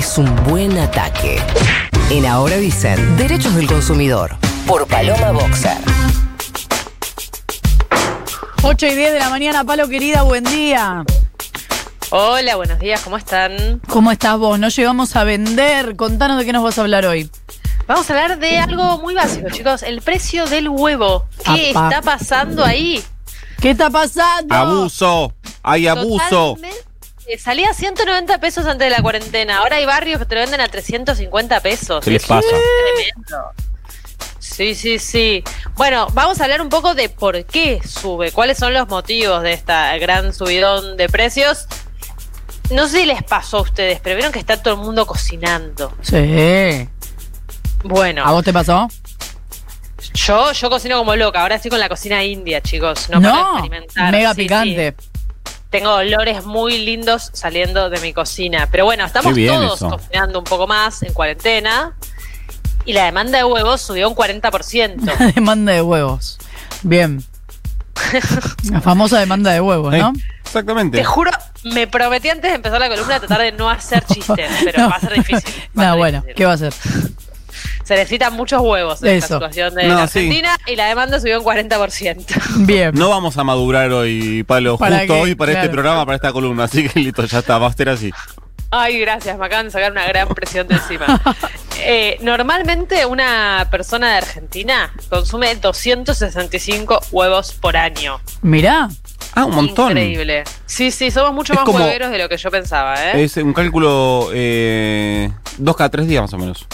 es un buen ataque. En Ahora dicen Derechos del Consumidor por Paloma Boxer. 8 y 10 de la mañana, Palo querida, buen día. Hola, buenos días, ¿cómo están? ¿Cómo estás vos? No llegamos a vender. Contanos de qué nos vas a hablar hoy. Vamos a hablar de algo muy básico, chicos, el precio del huevo. ¿Qué Apa. está pasando ahí? ¿Qué está pasando? Abuso, hay abuso. Totalmente. Eh, Salía a 190 pesos antes de la cuarentena. Ahora hay barrios que te lo venden a 350 pesos. ¿Qué les Es pasa? tremendo. Sí, sí, sí. Bueno, vamos a hablar un poco de por qué sube, cuáles son los motivos de esta gran subidón de precios. No sé si les pasó a ustedes, pero vieron que está todo el mundo cocinando. Sí. Bueno, ¿A vos te pasó? yo, yo cocino como loca. Ahora estoy con la cocina india, chicos. No, para experimentar. mega Sí, picante. sí. Tengo olores muy lindos saliendo de mi cocina. Pero bueno, estamos todos eso. cocinando un poco más en cuarentena. Y la demanda de huevos subió un 40%. demanda de huevos. Bien. La famosa demanda de huevos, ¿no? Exactamente. Te juro, me prometí antes de empezar la columna tratar de no hacer chistes, pero No. va a ser difícil. No, ser bueno, difícil. ¿qué va a hacer? Se necesitan muchos huevos en esta situación de No, la sí. Argentina y la demanda subió un 40%. Bien. No vamos a madurar hoy, Palo, ¿Para justo qué? hoy para este programa, para esta columna. Así que listo, ya está, va a ser así. Ay, gracias, me acaban de sacar una gran presión de encima. Eh, normalmente una persona de Argentina consume 265 huevos por año. Mirá. Ah, un montón. Increíble. Sí, sí, somos mucho Es más como- hueveros de lo que yo pensaba, ¿eh? Es un cálculo eh, dos cada tres días más o menos.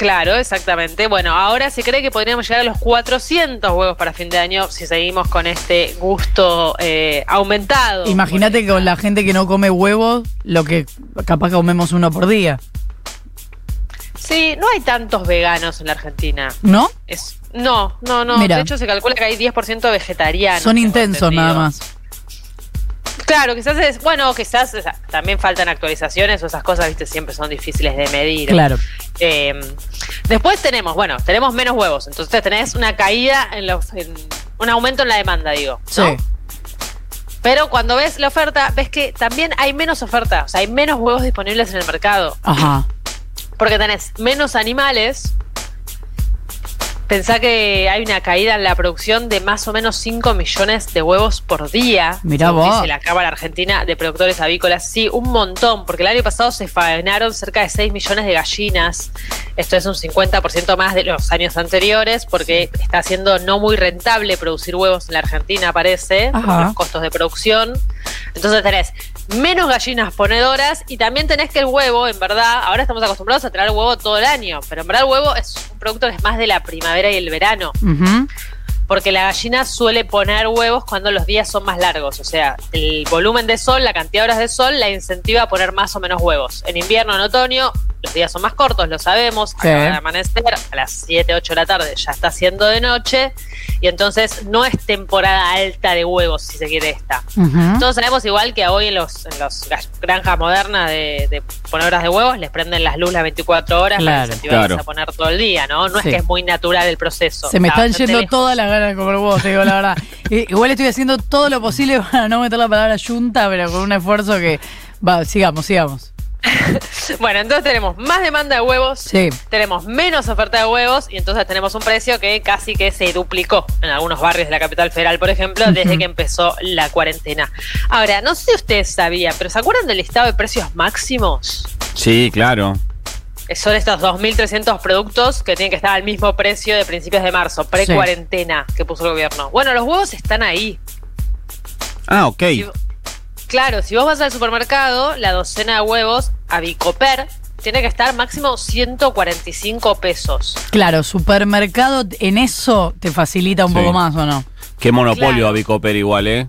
Claro, exactamente. Bueno, ahora se cree que podríamos llegar a los 400 huevos para fin de año si seguimos con este gusto eh, aumentado. Imagínate que con la gente que no come huevos, lo que capaz comemos uno por día. Sí, no hay tantos veganos en la Argentina. ¿No? Es, no, no, no. Mira. De hecho, se calcula que hay 10% vegetarianos. Son intensos nada más. Claro, quizás es, bueno, quizás también faltan actualizaciones o esas cosas, viste, siempre son difíciles de medir. Claro. Eh, después tenemos, bueno, tenemos menos huevos, entonces tenés una caída en los, en- un aumento en la demanda, digo. Sí. Pero cuando ves la oferta, ves que también hay menos oferta, o sea, hay menos huevos disponibles en el mercado, Ajá. porque tenés menos animales. Pensá que hay una caída en la producción de más o menos 5 millones de huevos por día. Mirá vos. Dice la Cámara Argentina de Productores Avícolas. Sí, un montón, porque el año pasado se faenaron cerca de 6 millones de gallinas. Esto es un 50% más de los años anteriores, porque está siendo no muy rentable producir huevos en la Argentina, parece, por Ajá. los costos de producción. Entonces tenés menos gallinas ponedoras y también tenés que el huevo, en verdad, ahora estamos acostumbrados a traer huevo todo el año, pero en verdad el huevo es un producto que es más de la primavera y el verano, porque la gallina suele poner huevos cuando los días son más largos, o sea, el volumen de sol, la cantidad de horas de sol la incentiva a poner más o menos huevos. En invierno, en otoño, los días son más cortos, lo sabemos, Sí. acaba de amanecer, a las 7, 8 de la tarde ya está haciendo de noche, y entonces no es temporada alta de huevos, si se quiere esta. Ujú. Todos sabemos igual que hoy en los, en los granjas modernas de, de ponedoras de huevos les prenden las luces las 24 horas Claro. para incentivarles Claro. a poner todo el día, ¿no? No Sí. es que es muy natural el proceso. Se me Está están yendo todas las ganas de comer huevos, te digo la verdad. Igual estoy haciendo todo lo posible para no meter la palabra yunta, pero con un esfuerzo que. Va, sigamos, sigamos. Bueno, entonces tenemos más demanda de huevos, Sí. tenemos menos oferta de huevos y entonces tenemos un precio que casi que se duplicó en algunos barrios de la capital federal, por ejemplo, desde que empezó la cuarentena. Ahora, no sé si ustedes sabían, pero ¿se acuerdan del listado de precios máximos? Sí, claro. Son estos 2.300 productos que tienen que estar al mismo precio de principios de marzo, pre-cuarentena que puso el gobierno. Bueno, los huevos están ahí. Ah, ok. Si- claro, si vos vas al supermercado, la docena de huevos a Bicoper tiene que estar máximo 145 pesos. Claro, supermercado en eso te facilita un Sí. poco más, ¿o no? Qué monopolio Claro. a Bicoper igual, ¿eh?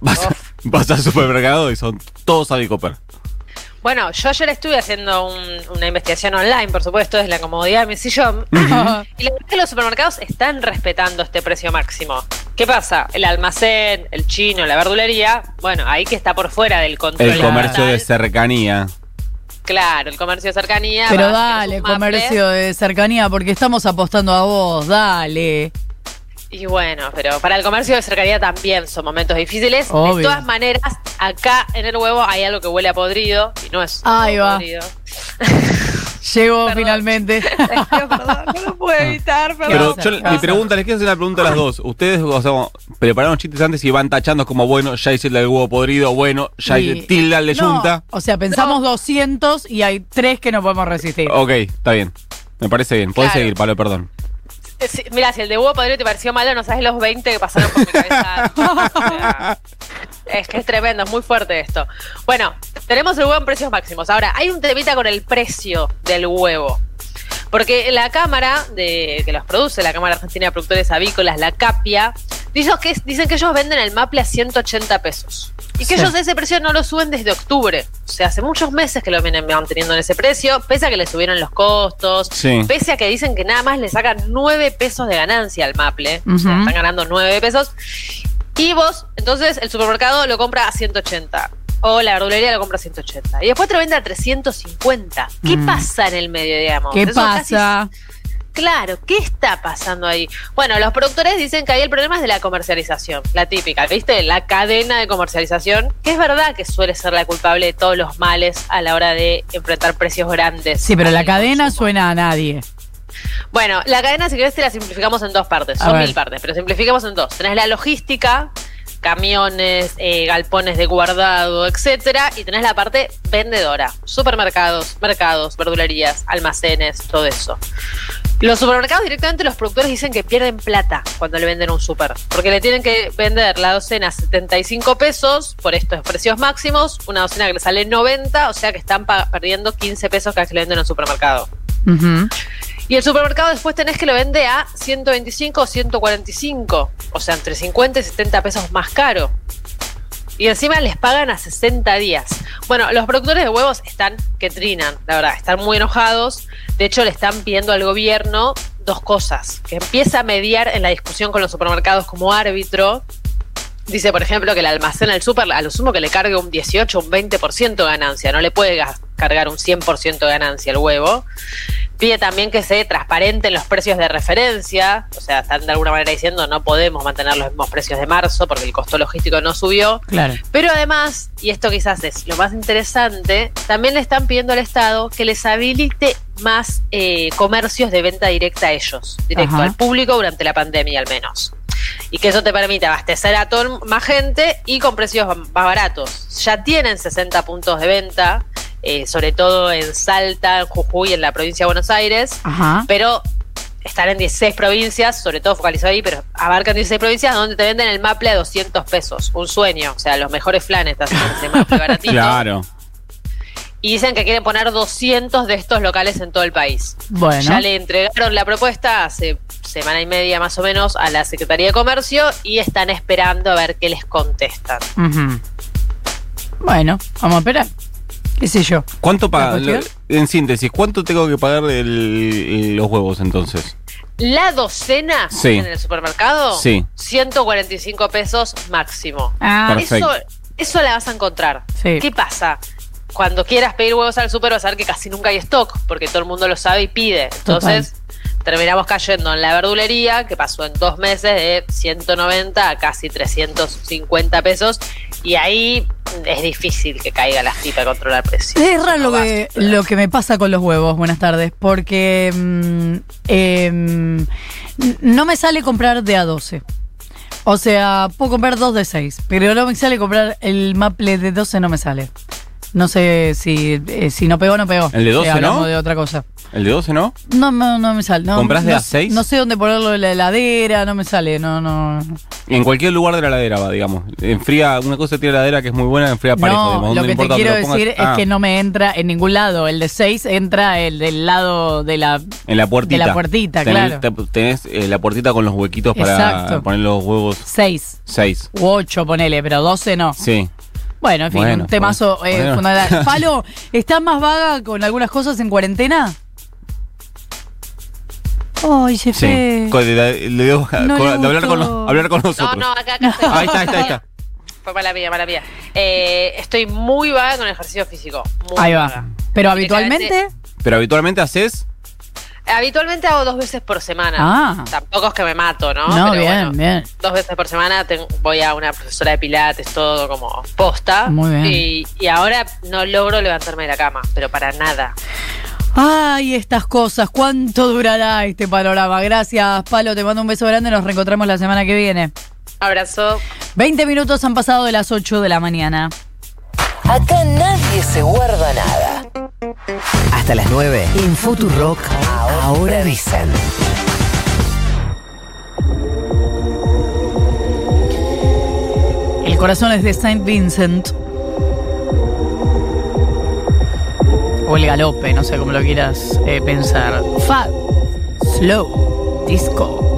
Vas, a- vas al supermercado y son todos a Bicoper. Bueno, yo ayer estuve haciendo un- una investigación online, por supuesto, desde la comodidad de mi sillón. Y la verdad es que los supermercados están respetando este precio máximo. ¿Qué pasa? El almacén, el chino, la verdulería, bueno, ahí que está por fuera del control. El comercio de cercanía. Claro, el comercio de cercanía. Pero vas, dale, comercio de cercanía, porque estamos apostando a vos, dale. Y bueno, pero para el comercio de cercanía también son momentos difíciles. Obvio. De todas maneras, acá en el huevo hay algo que huele a podrido y no es Ahí va. podrido. Llegó Perdón. finalmente. Perdón, no lo puedo evitar, ¿Qué Pero yo, ¿Qué mi pregunta, les quiero hacer la pregunta a las dos. Ustedes o sea, prepararon chistes antes y van tachando como, bueno, ya hice el del huevo podrido, bueno, ya hice tilda el de No, yunta. o sea, pensamos 200 y hay tres que no podemos resistir. Ok, está bien. Me parece bien. Podés Claro. seguir, Pablo, perdón. Sí, mira, si el de huevo podrido te pareció malo, no sabes los 20 que pasaron por mi cabeza. Es que es tremendo, es muy fuerte esto. Bueno, tenemos el huevo en precios máximos. Ahora, hay un temita con el precio del huevo. Porque la cámara de, que los produce, la Cámara Argentina de Productores Avícolas, la CAPIA, que, dicen que ellos venden el maple a 180 pesos. Y que Sí. ellos ese precio no lo suben desde octubre. O sea, hace muchos meses que lo vienen manteniendo en ese precio, pese a que le subieron los costos, Sí. pese a que dicen que nada más le sacan 9 pesos de ganancia al maple. O sea, Ujú. están ganando 9 pesos. Y vos, entonces, el supermercado lo compra a 180. O la verdulería lo compra a 180. Y después te lo vende a 350. ¿Qué Mm. pasa en el medio, digamos? ¿Qué Eso casi- pasa? Claro, ¿qué está pasando ahí? Bueno, los productores dicen que ahí el problema es de la comercialización, la típica, ¿viste? La cadena de comercialización, que es verdad que suele ser la culpable de todos los males a la hora de enfrentar precios grandes. Sí, pero la cadena consumo. suena a nadie. Bueno, la cadena, si querés, te la simplificamos en dos partes. A Son mil partes, pero simplificamos en dos. Tenés la logística, camiones, eh, galpones de guardado, etcétera, y tenés la parte vendedora, supermercados, mercados, verdulerías, almacenes, todo eso. Los supermercados directamente los productores dicen que pierden plata cuando le venden un super, porque le tienen que vender la docena a 75 pesos por estos precios máximos, una docena que le sale 90, o sea que están perdiendo 15 pesos cada vez que le venden en un supermercado. Y el supermercado después tenés que lo vende a 125 o 145, o sea, entre 50 y 70 pesos más caro. Y encima les pagan a 60 días. Bueno, los productores de huevos están que trinan, la verdad, están muy enojados. De hecho, le están pidiendo al gobierno dos cosas. Que empiece a mediar en la discusión con los supermercados como árbitro. Dice, por ejemplo, que el almacén al súper, a lo sumo que le cargue un 18 o un 20% de ganancia. No le puede cargar un 100% de ganancia el huevo. Pide también que se transparenten los precios de referencia, o sea, están de alguna manera diciendo no podemos mantener los mismos precios de marzo porque el costo logístico no subió. Claro. Pero además, y esto quizás es lo más interesante, también le están pidiendo al Estado que les habilite más eh, comercios de venta directa a ellos, directo Ajá. al público durante la pandemia al menos. Y que eso te permite abastecer a todo más gente y con precios más baratos. Ya tienen 60 puntos de venta, eh, sobre todo en Salta, en Jujuy, en la provincia de Buenos Aires Ajá. pero están en 16 provincias, sobre todo focalizado ahí, pero abarcan 16 provincias donde te venden el maple a 200 pesos. Un sueño, o sea, los mejores flanes te hacen ese maple baratito. Claro. Y dicen que quieren poner 200 de estos locales en todo el país. Bueno. Ya le entregaron la propuesta hace semana y media más o menos a la Secretaría de Comercio y están esperando a ver qué les contestan. Bueno, vamos a esperar. ¿Qué sé yo? ¿Cuánto paga? ¿La cuestión? En síntesis, ¿cuánto tengo que pagar el- los huevos entonces? La docena Sí. en el supermercado, Sí. 145 pesos máximo. Ah, Perfecto. Eso, eso la vas a encontrar. Sí. ¿Qué pasa? Cuando quieras pedir huevos al súper vas a ver que casi nunca hay stock, porque todo el mundo lo sabe y pide. Entonces, terminamos cayendo en la verdulería, que pasó en dos meses de 190 a casi 350 pesos, y ahí es difícil que caiga la tipa a controlar precios. Es raro lo que, lo que me pasa con los huevos, buenas tardes, porque mm, em, no me sale comprar de a 12. O sea, puedo comprar dos de 6, pero no me sale comprar el maple de 12, no me sale. No sé si, eh, si no pegó, no pegó. ¿El de 12 Eh, hablamos no? de otra cosa. ¿El de 12 no? No, no, no me sale. No, ¿Comprás de no, a seis? No sé dónde ponerlo en la heladera, no me sale, no, no. En cualquier lugar de la heladera va, digamos. Enfría, una cosa tiene la heladera que es muy buena, enfría parejo. No, ¿Dónde lo que te quiero lo decir Ah, es que no me entra en ningún lado. El de 6 entra el del lado de la. En la puertita. de la puertita, Tenés- claro. te- Tenés eh, la puertita con los huequitos para Exacto. poner los huevos 6 6. u 8, ponele, pero 12 no. Sí. Bueno, en fin, Bueno, un temazo bueno. eh, Bueno. fundamental. Palo, ¿estás más vaga con algunas cosas en cuarentena? Ay, se Sí. fue. Le digo, No con- le de hablar con, gustó. los- hablar con No, nosotros. no, acá, acá estoy. Ahí está, ahí está, ahí está. Fue mala mía, mala mía. Eh, estoy muy vaga con el ejercicio físico. muy Ahí vaga. va. Pero Directamente- habitualmente. Pero habitualmente haces. Habitualmente hago dos veces por semana. Ah. Tampoco es que me mato, ¿no? No, Pero bien, bueno, bien. Dos veces por semana tengo- voy a una profesora de pilates, todo como posta. Muy bien. Y, y ahora no logro levantarme de la cama, pero para nada. Ay, estas cosas, ¿cuánto durará este panorama? Gracias, Palo, te mando un beso grande, nos reencontramos la semana que viene. Abrazo. 20 minutos han pasado de las 8 de la mañana. Acá nadie se guarda nada. Hasta las 9 en Futurock. Ahora dicen. El corazón es de Saint Vincent. O el galope, no sé cómo lo quieras eh, pensar. Fat, slow, disco.